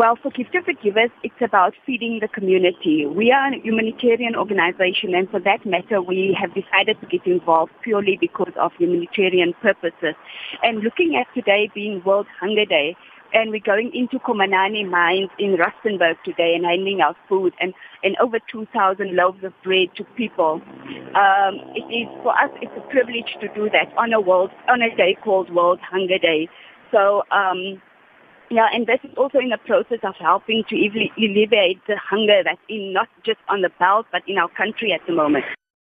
Well, for Gift of the Givers, it's about feeding the community. We are a humanitarian organization, and for that matter, we have decided to get involved purely because of humanitarian purposes. And looking at today being World Hunger Day, and we're going into Komanani mines in Rustenburg today and handing out food and, and over 2,000 loaves of bread to people. Um, it is for us, it's a privilege to do that on a world on a day called World Hunger Day. So um, yeah, and this is also in the process of helping to alleviate the hunger that's in not just on the belt but in our country at the moment.